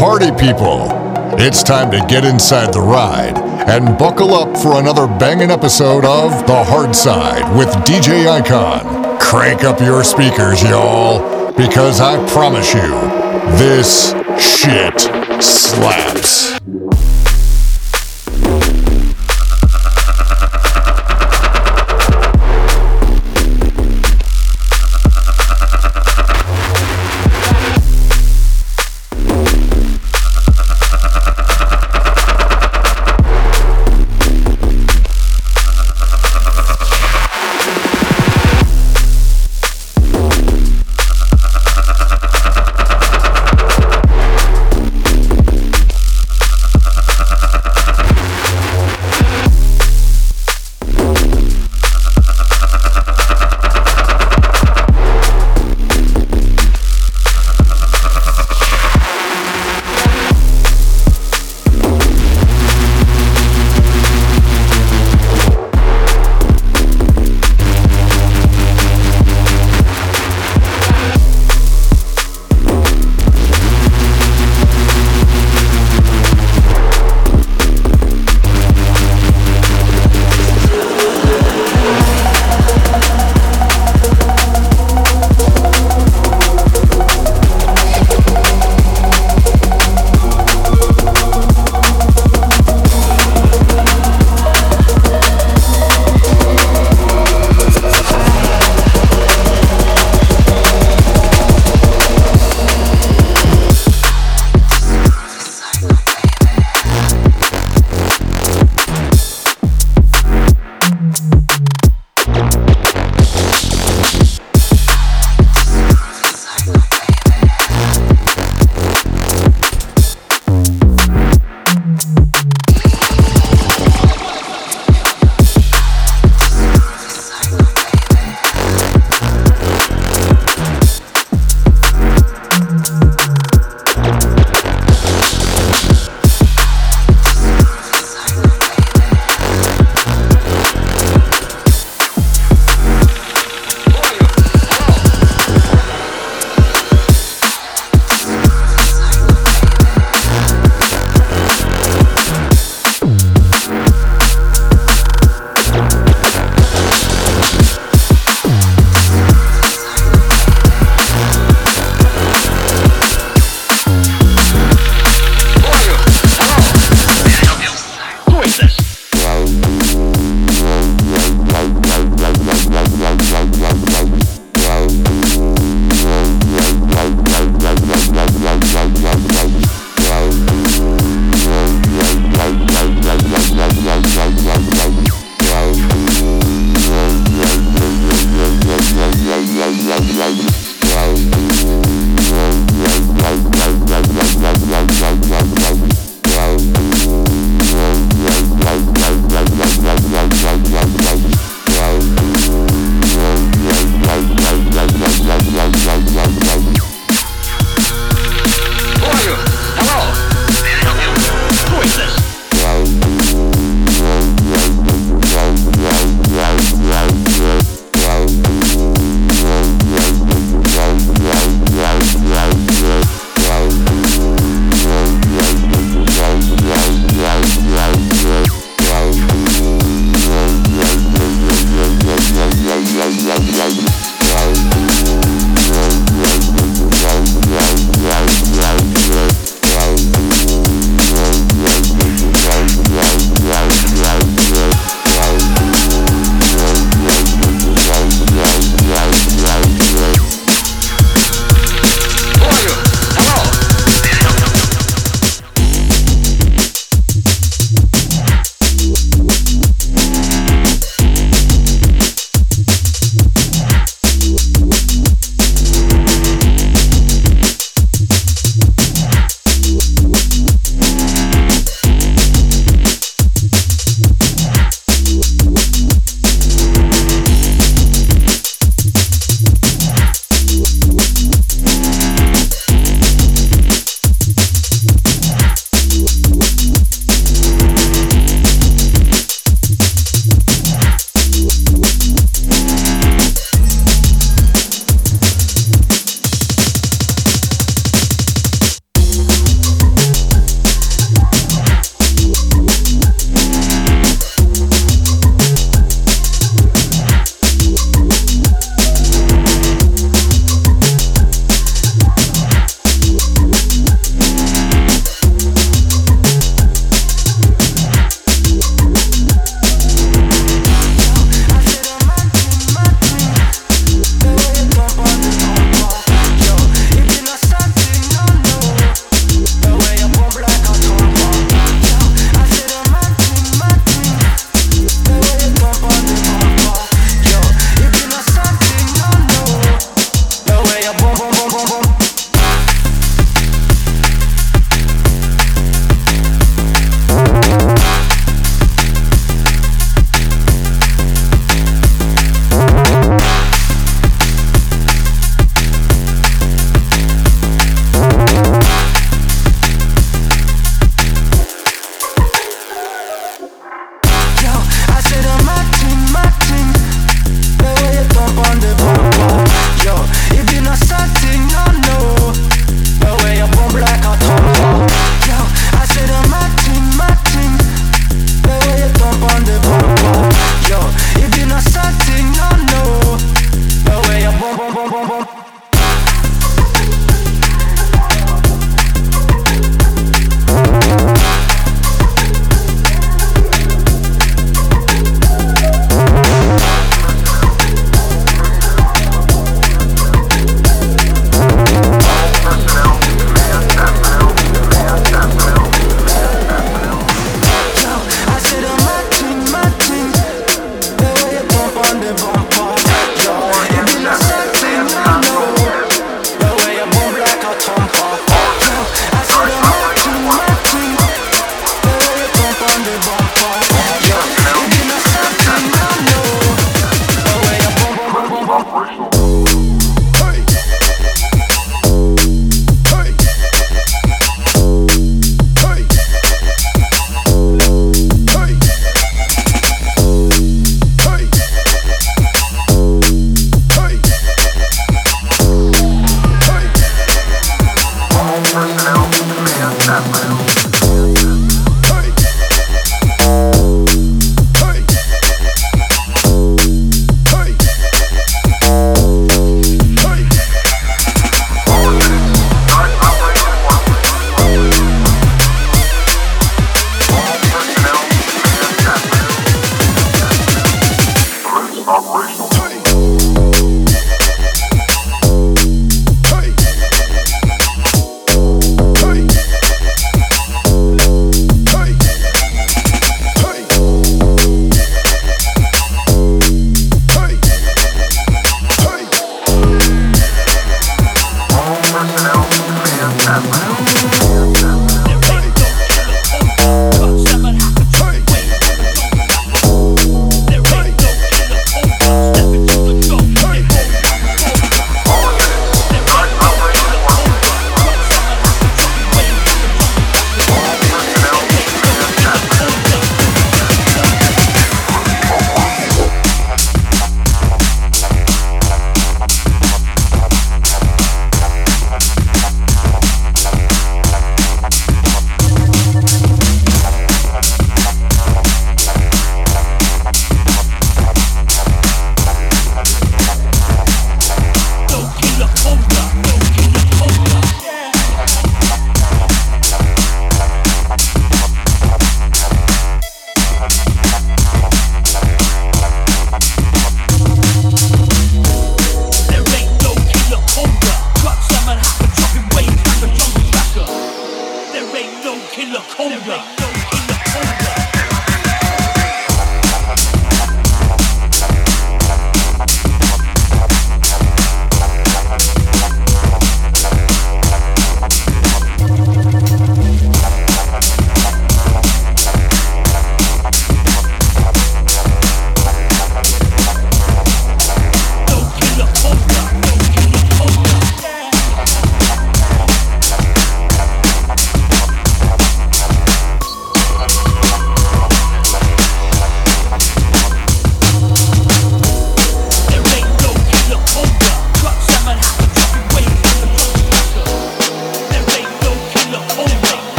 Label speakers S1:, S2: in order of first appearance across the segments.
S1: Party people! It's time to get inside the ride and buckle up for another banging episode of The Hard Side with DJ Aikhan. Crank up your speakers, y'all, because I promise you, this shit slaps.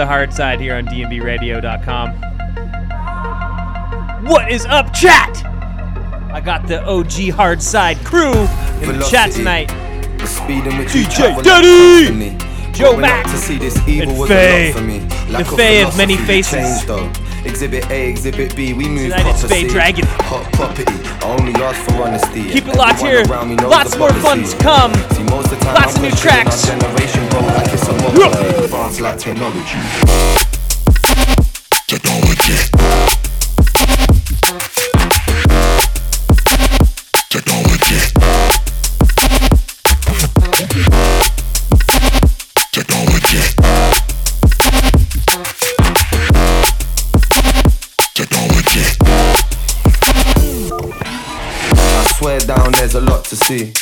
S2: The
S3: hard side here on dnbradio.com. What is up, chat? I got the OG hard side crew in the chat tonight. DJ Daddy! Joe Max, to see this evil and Faye. For me. The Faye of many faces.
S4: Exhibit A, Exhibit B, we move
S3: Tonight it's Faye Dragon.
S4: Hot property, Only ask for honesty.
S3: Keep it locked here. Lots more fun to come. See, most of the time Lots of new tracks. Generation, bro, like it's a Advanced like technology. Technology.
S4: To see.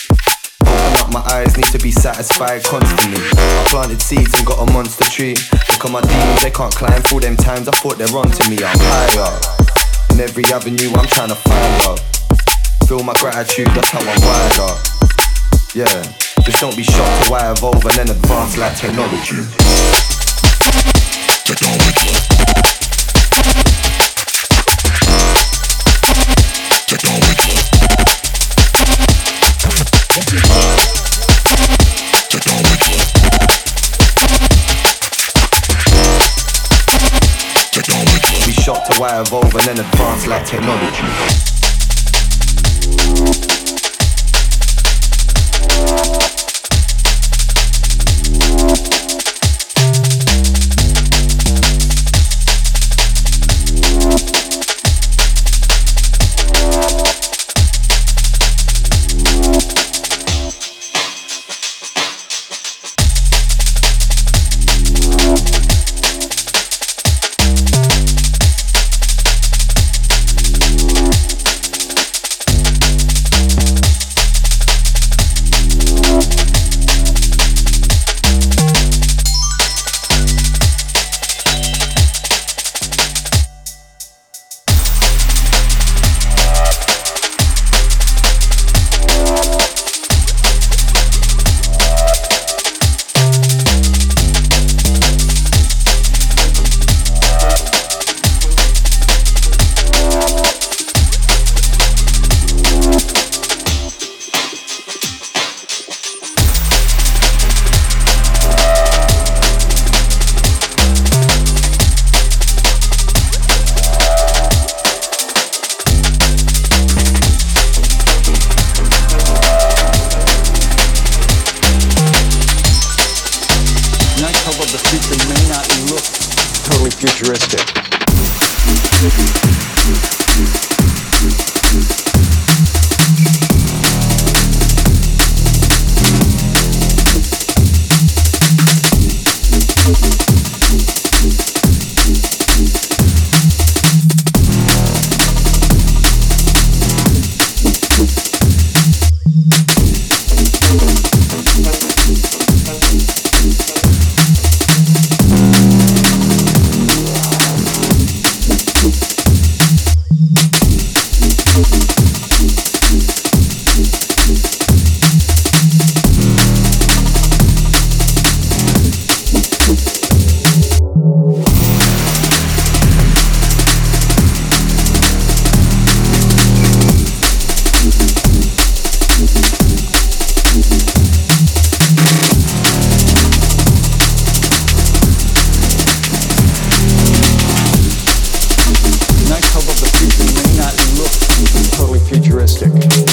S4: Open up my eyes, need to be satisfied constantly. I planted seeds and got a monster tree. Look at my demons, they can't climb through them times. I thought they're onto me, I'm higher. In every avenue, I'm trying to find love. Feel my gratitude, that's how I'm wired up. Yeah, just don't be shocked to why I evolve and then advance like technology. Technology. Technology. Why evolve and then advance like technology.
S5: Optimistic.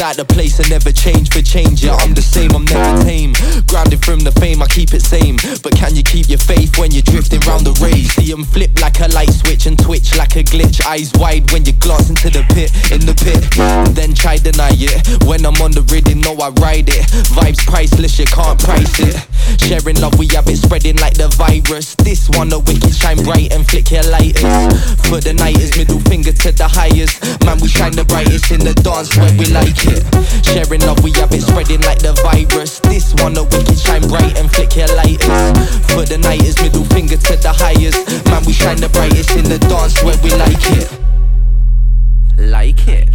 S6: Out the place and never change for change. Yeah, I'm the same, I'm never tame. Grounded from the fame, I keep it same. But can you keep your faith when you're drifting round the race? See them flip like a light switch and twitch like a glitch. Eyes wide when you glance into the pit, in the pit. And then try deny it. When I'm on the rhythm, know I ride it. Vibes priceless, you can't price it. Sharing love, we have it spreading like the virus. This one, the wicked shine bright and flick your lighters. For the nighters, middle finger to the highest. Man, we shine the brightest in the dance where we like it. Sharing love, we have it spreading like the virus. This one, the wicked shine bright and flick your lighters. For the nighters, middle finger to the highest. Man, we shine the brightest in the dance where we like it. Like it.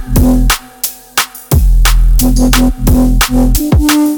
S7: Thank you.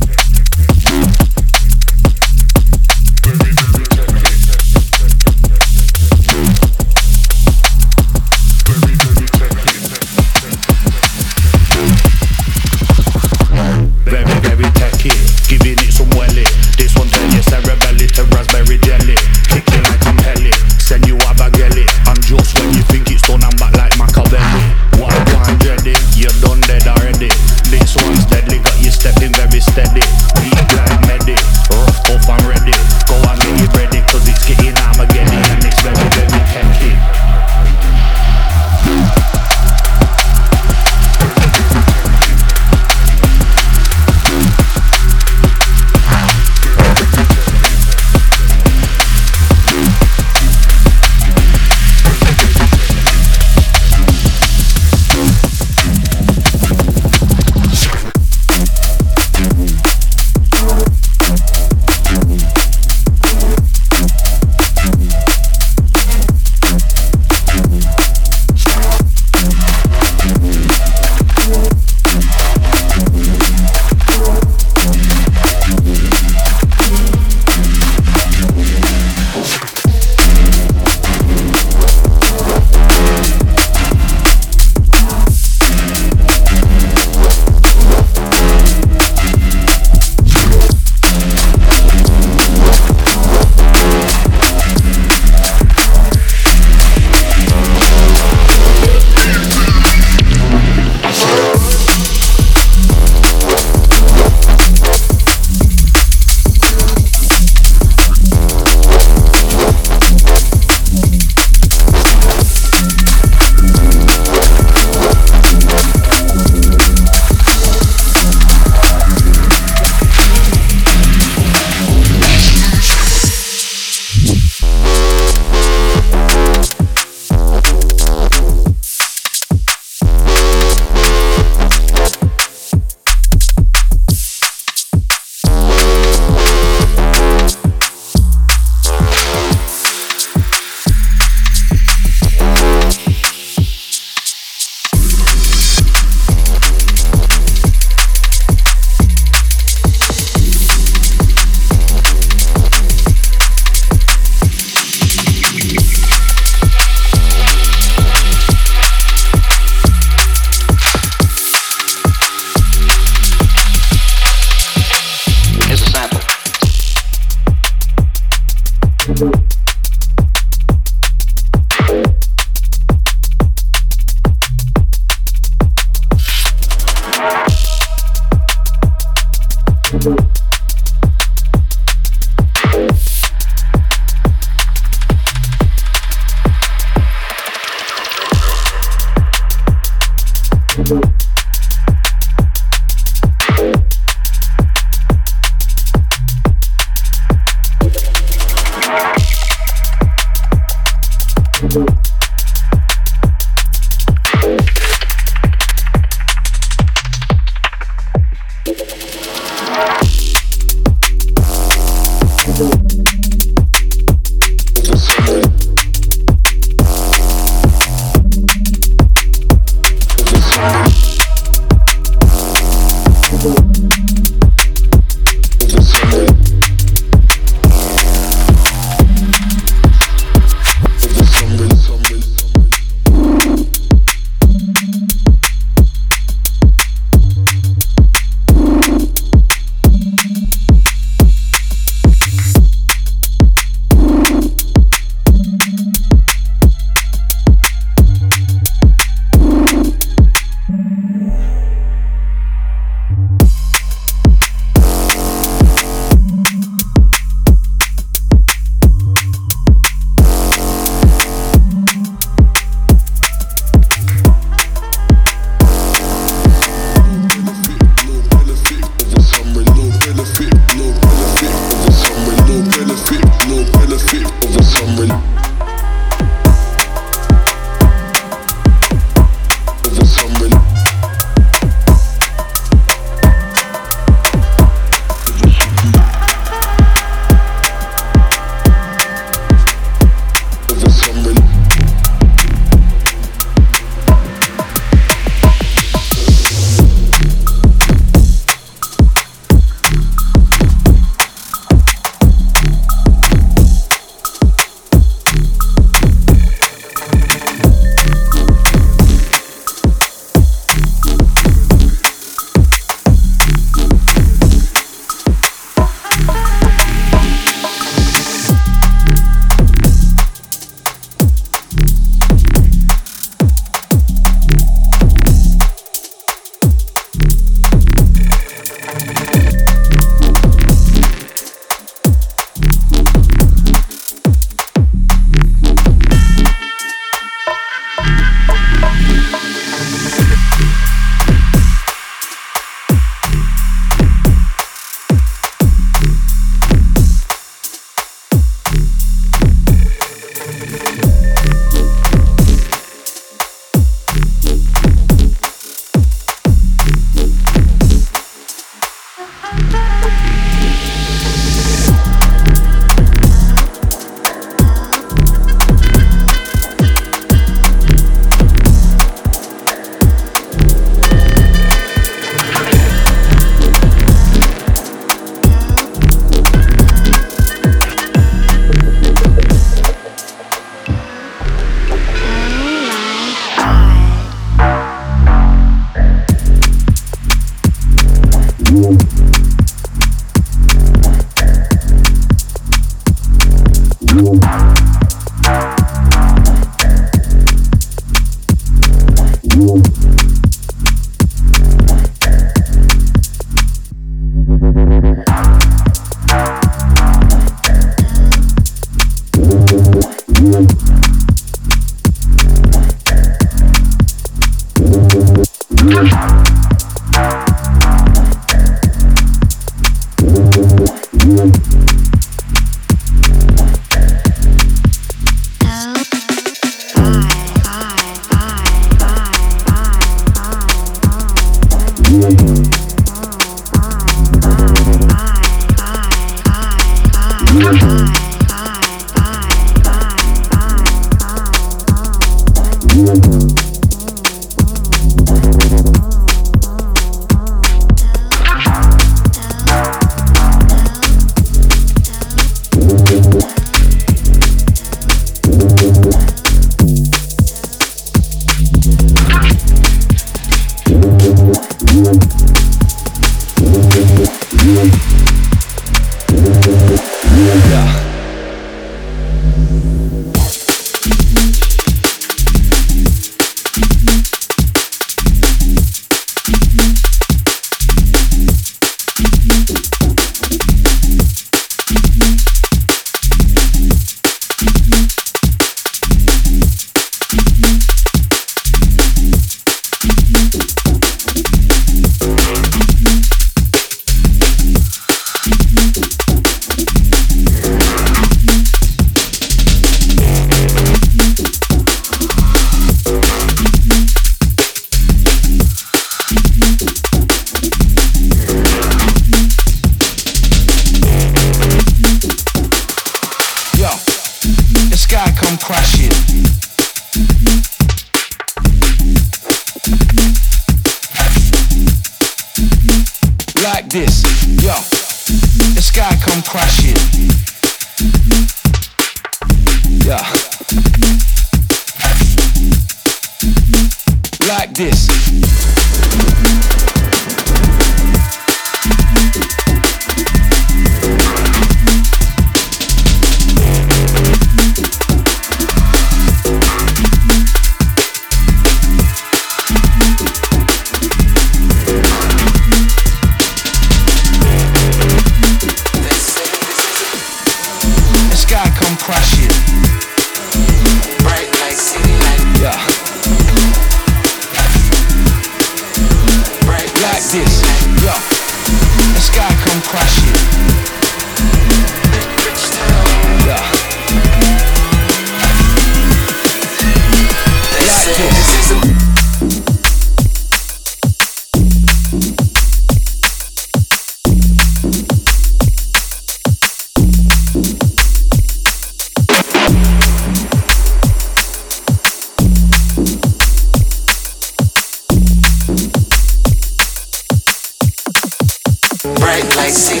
S3: see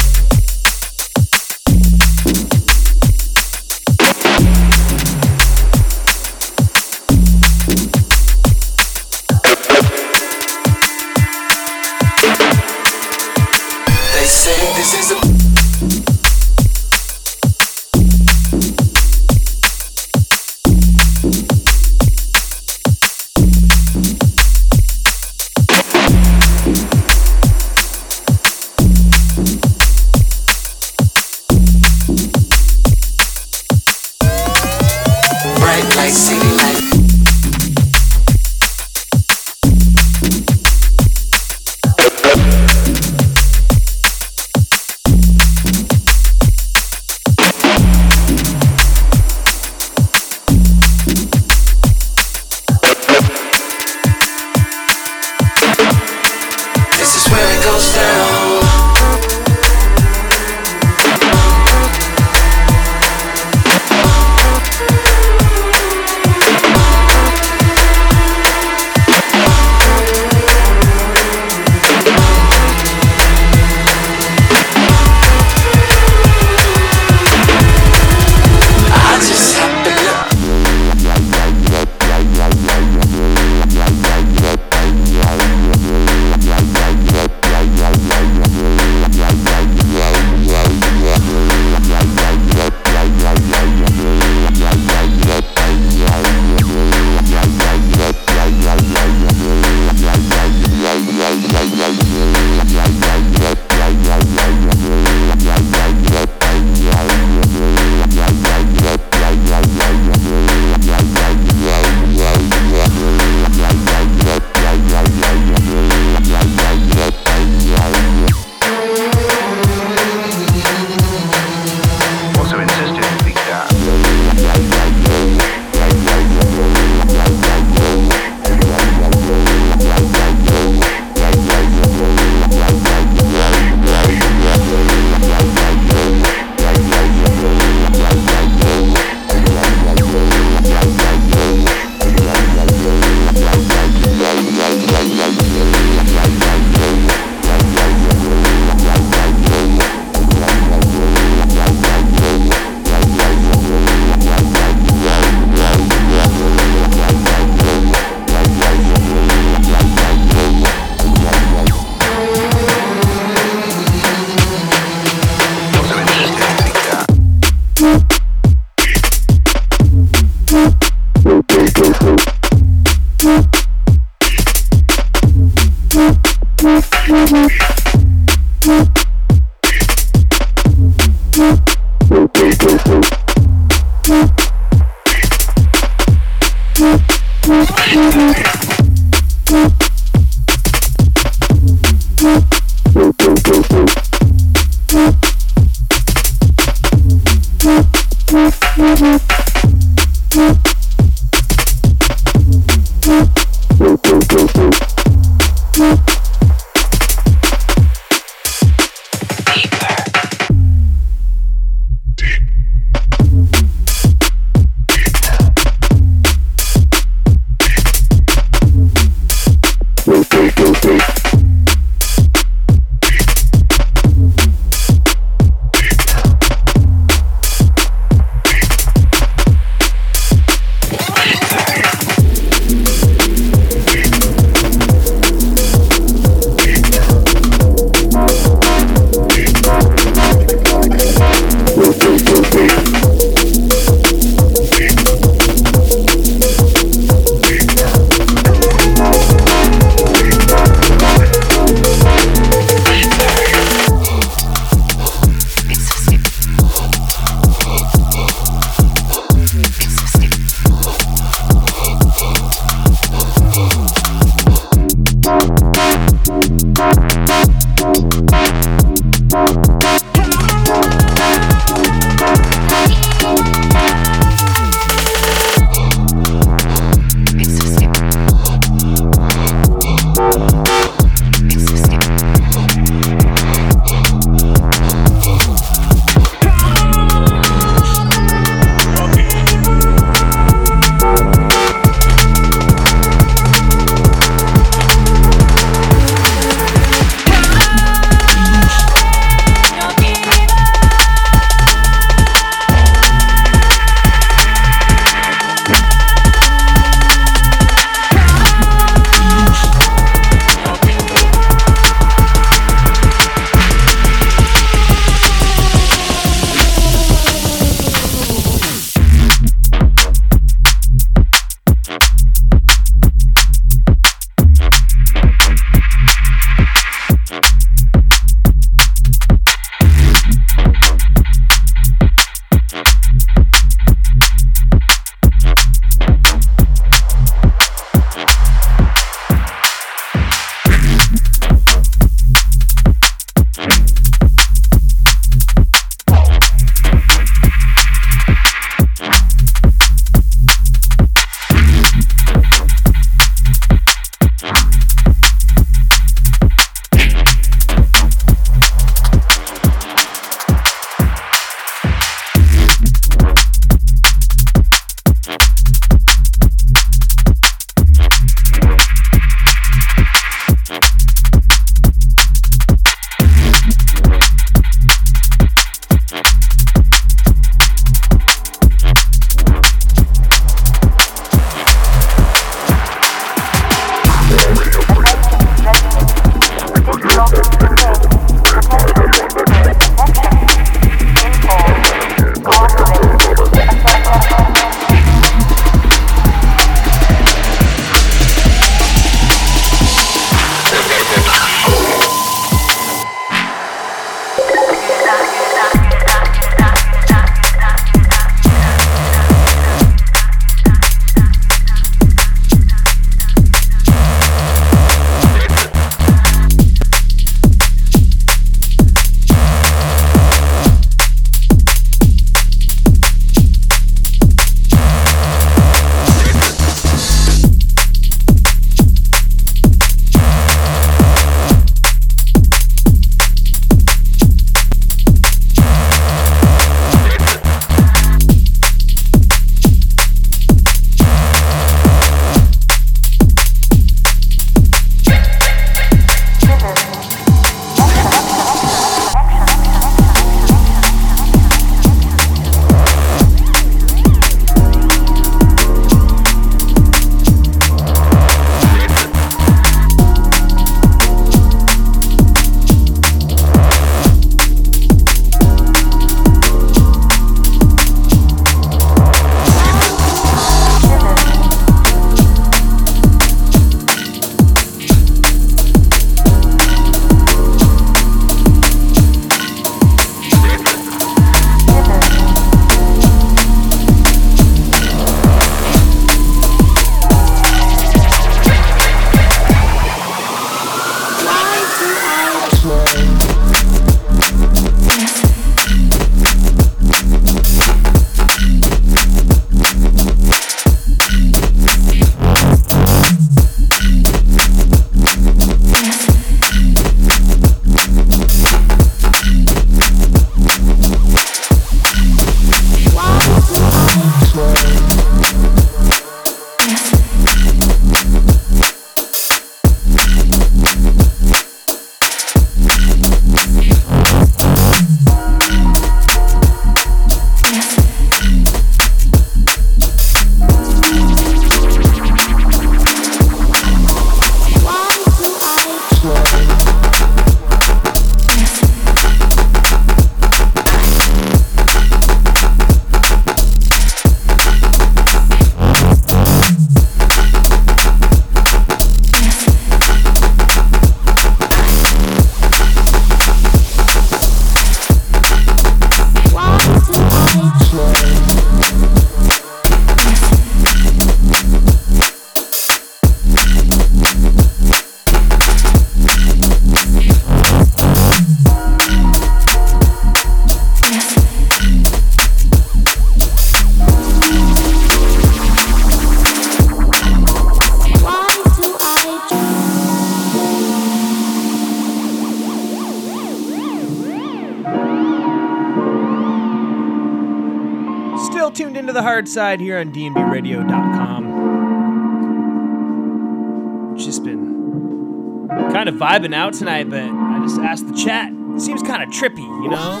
S3: into the hard side here on dnbradio.com. Just been kind of vibing out tonight, but I just asked the chat. It seems kind of trippy, you know?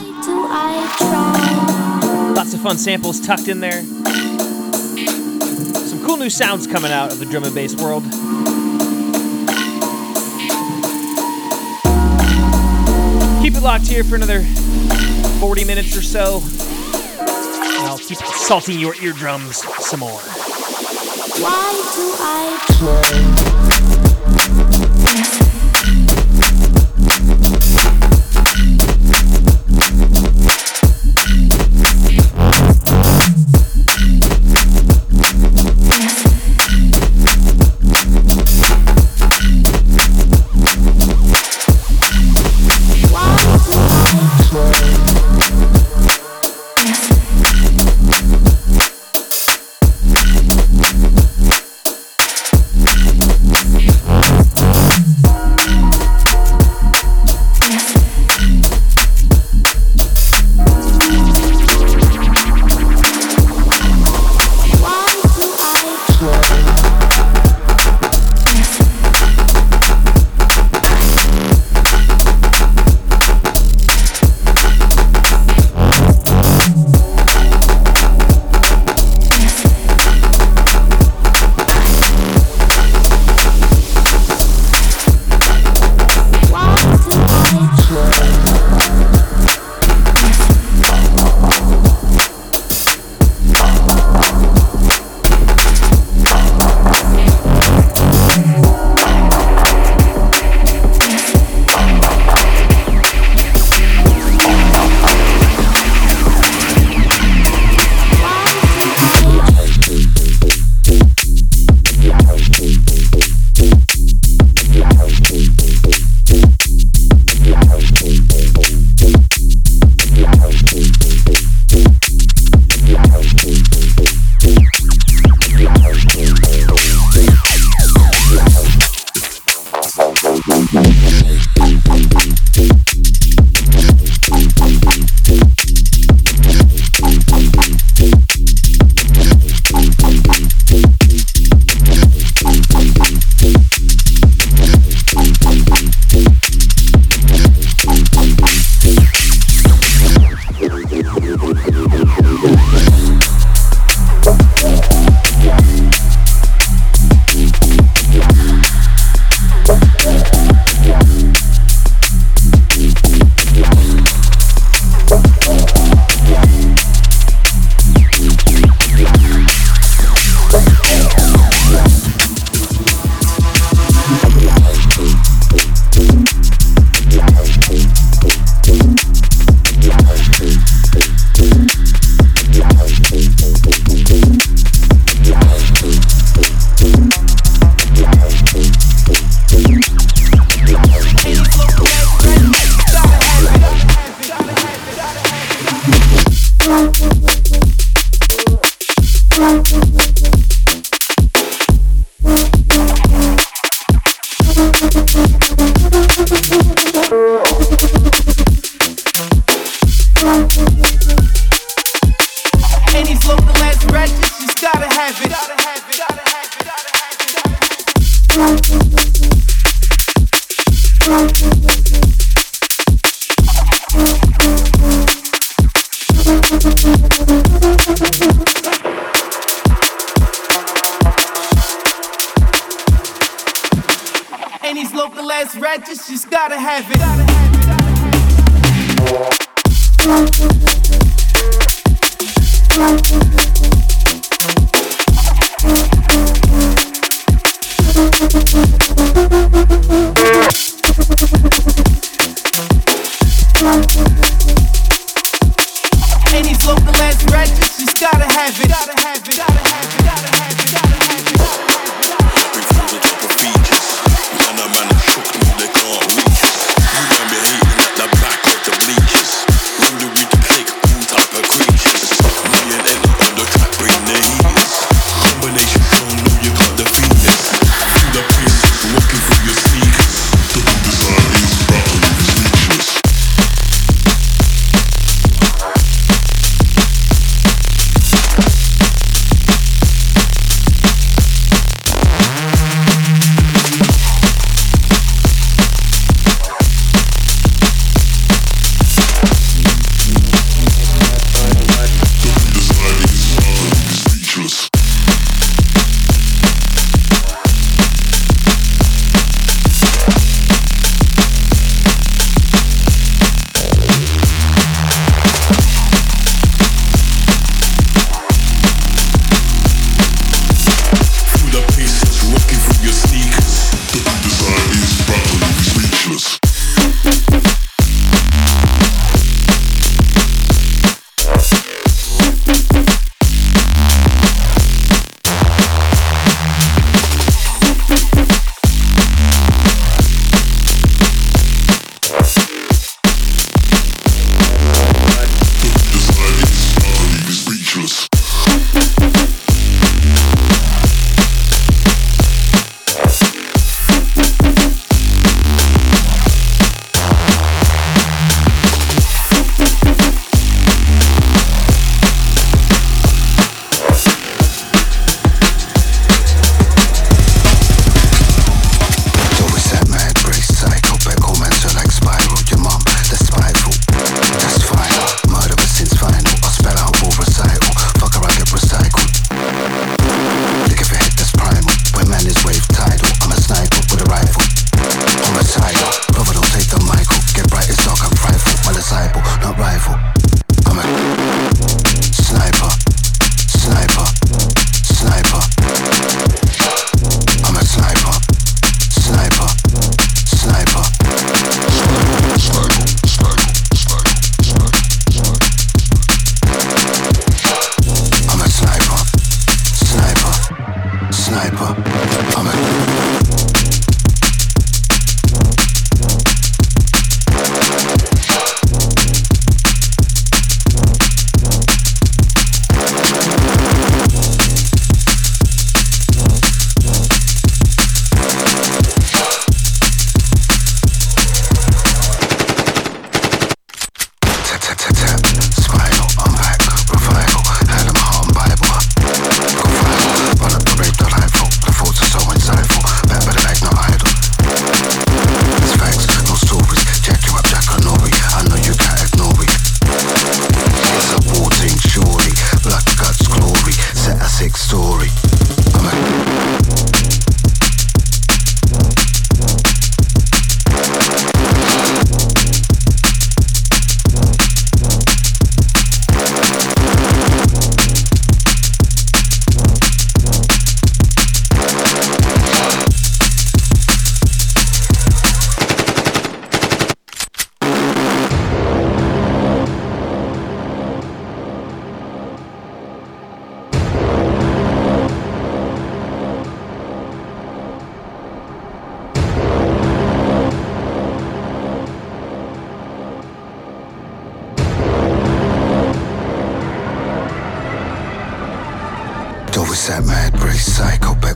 S3: Lots of fun samples tucked in there. Some cool new sounds coming out of the drum and bass world. Keep it locked here for another 40 minutes or so. Salting your eardrums some more. Why do I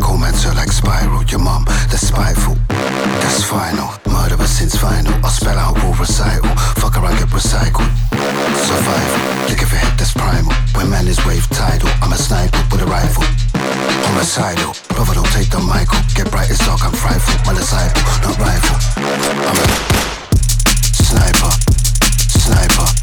S8: her like spiral. Your mum, that's spiteful. That's final. Murderer since final. I'll spell out rule recital. Fuck around, get recycled. Survival. Look if your head, that's primal. When man is wave tidal, I'm a sniper with a rifle. Homicidal. Brother, don't take the Michael. Get bright as dark, I'm frightful. My disciple, not rival. I'm a. Sniper. Sniper.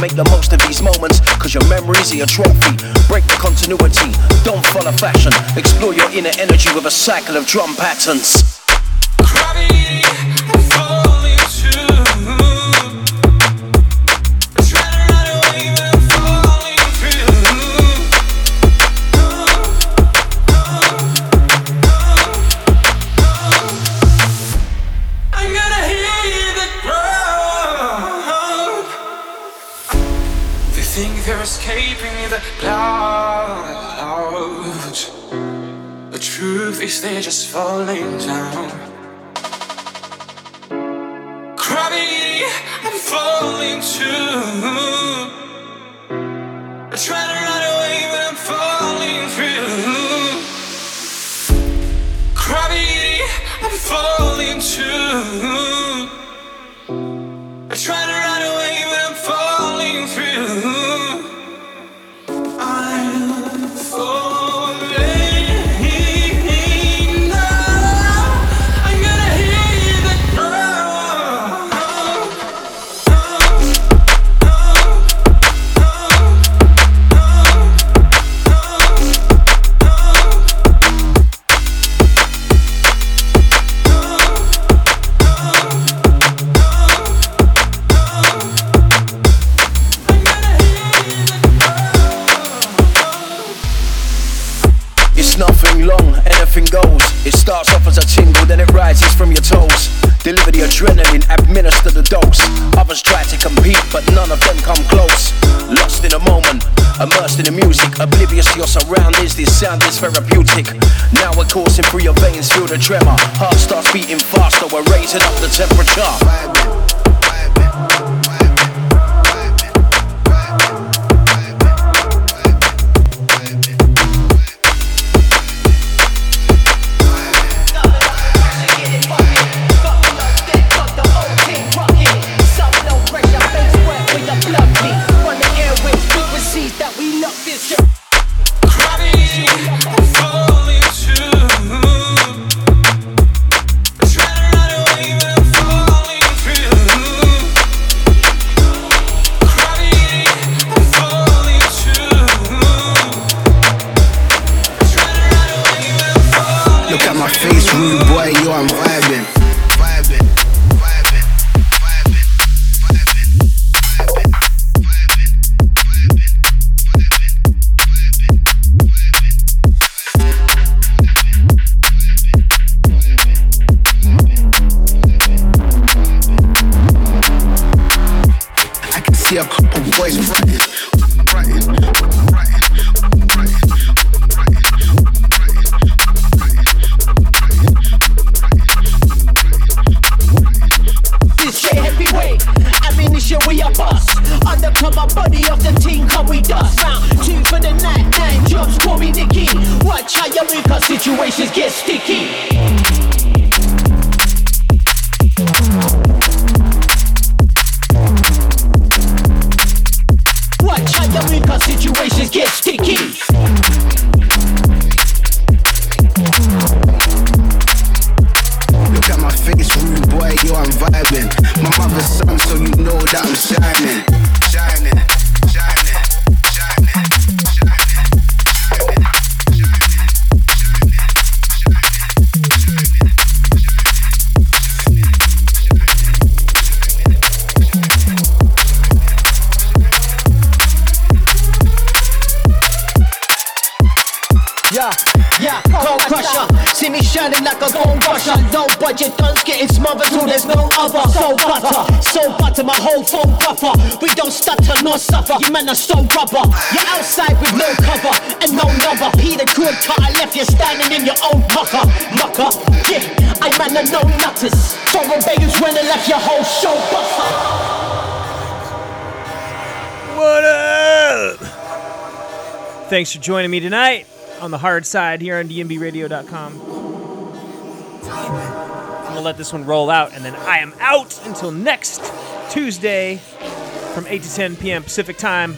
S8: Make the most of these moments, cause your memories are your trophy. Break the continuity, don't follow fashion. Explore your inner energy with a cycle of
S9: drum patterns. falling down. this
S5: sound is therapeutic. Now
S10: we're coursing through your veins, feel the tremor. Heart starts beating faster, we're raising up the
S11: temperature. You man are so rubber. You're outside with no cover and no number. Peter could cut, I left you standing in your own mucker. Mucker, yeah. I man are no nutters. Throwing beggars when I left your whole show buster.
S3: What up? Thanks for joining me tonight on the hard side here on dnbradio.com. I'm gonna let this one roll out, and then I am out until next Tuesday from 8 to 10 p.m. Pacific time.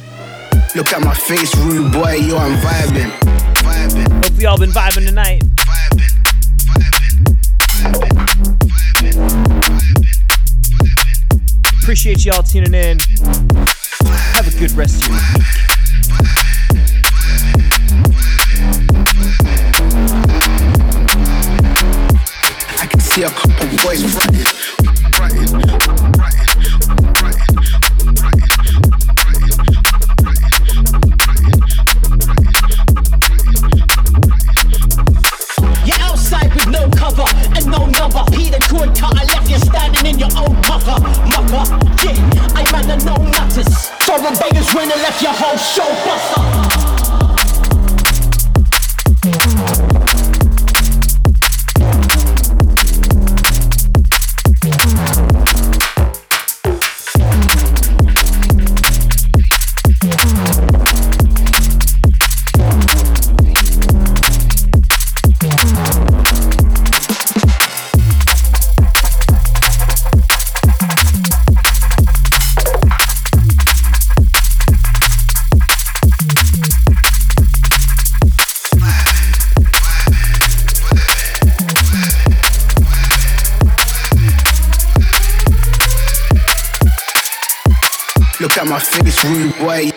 S8: Look at my face, rude boy, yo, I'm vibing. vibing.
S3: Hope y'all been vibing tonight. Appreciate y'all tuning in. Have a good rest of your week.
S8: I can see a couple boys rude Boy.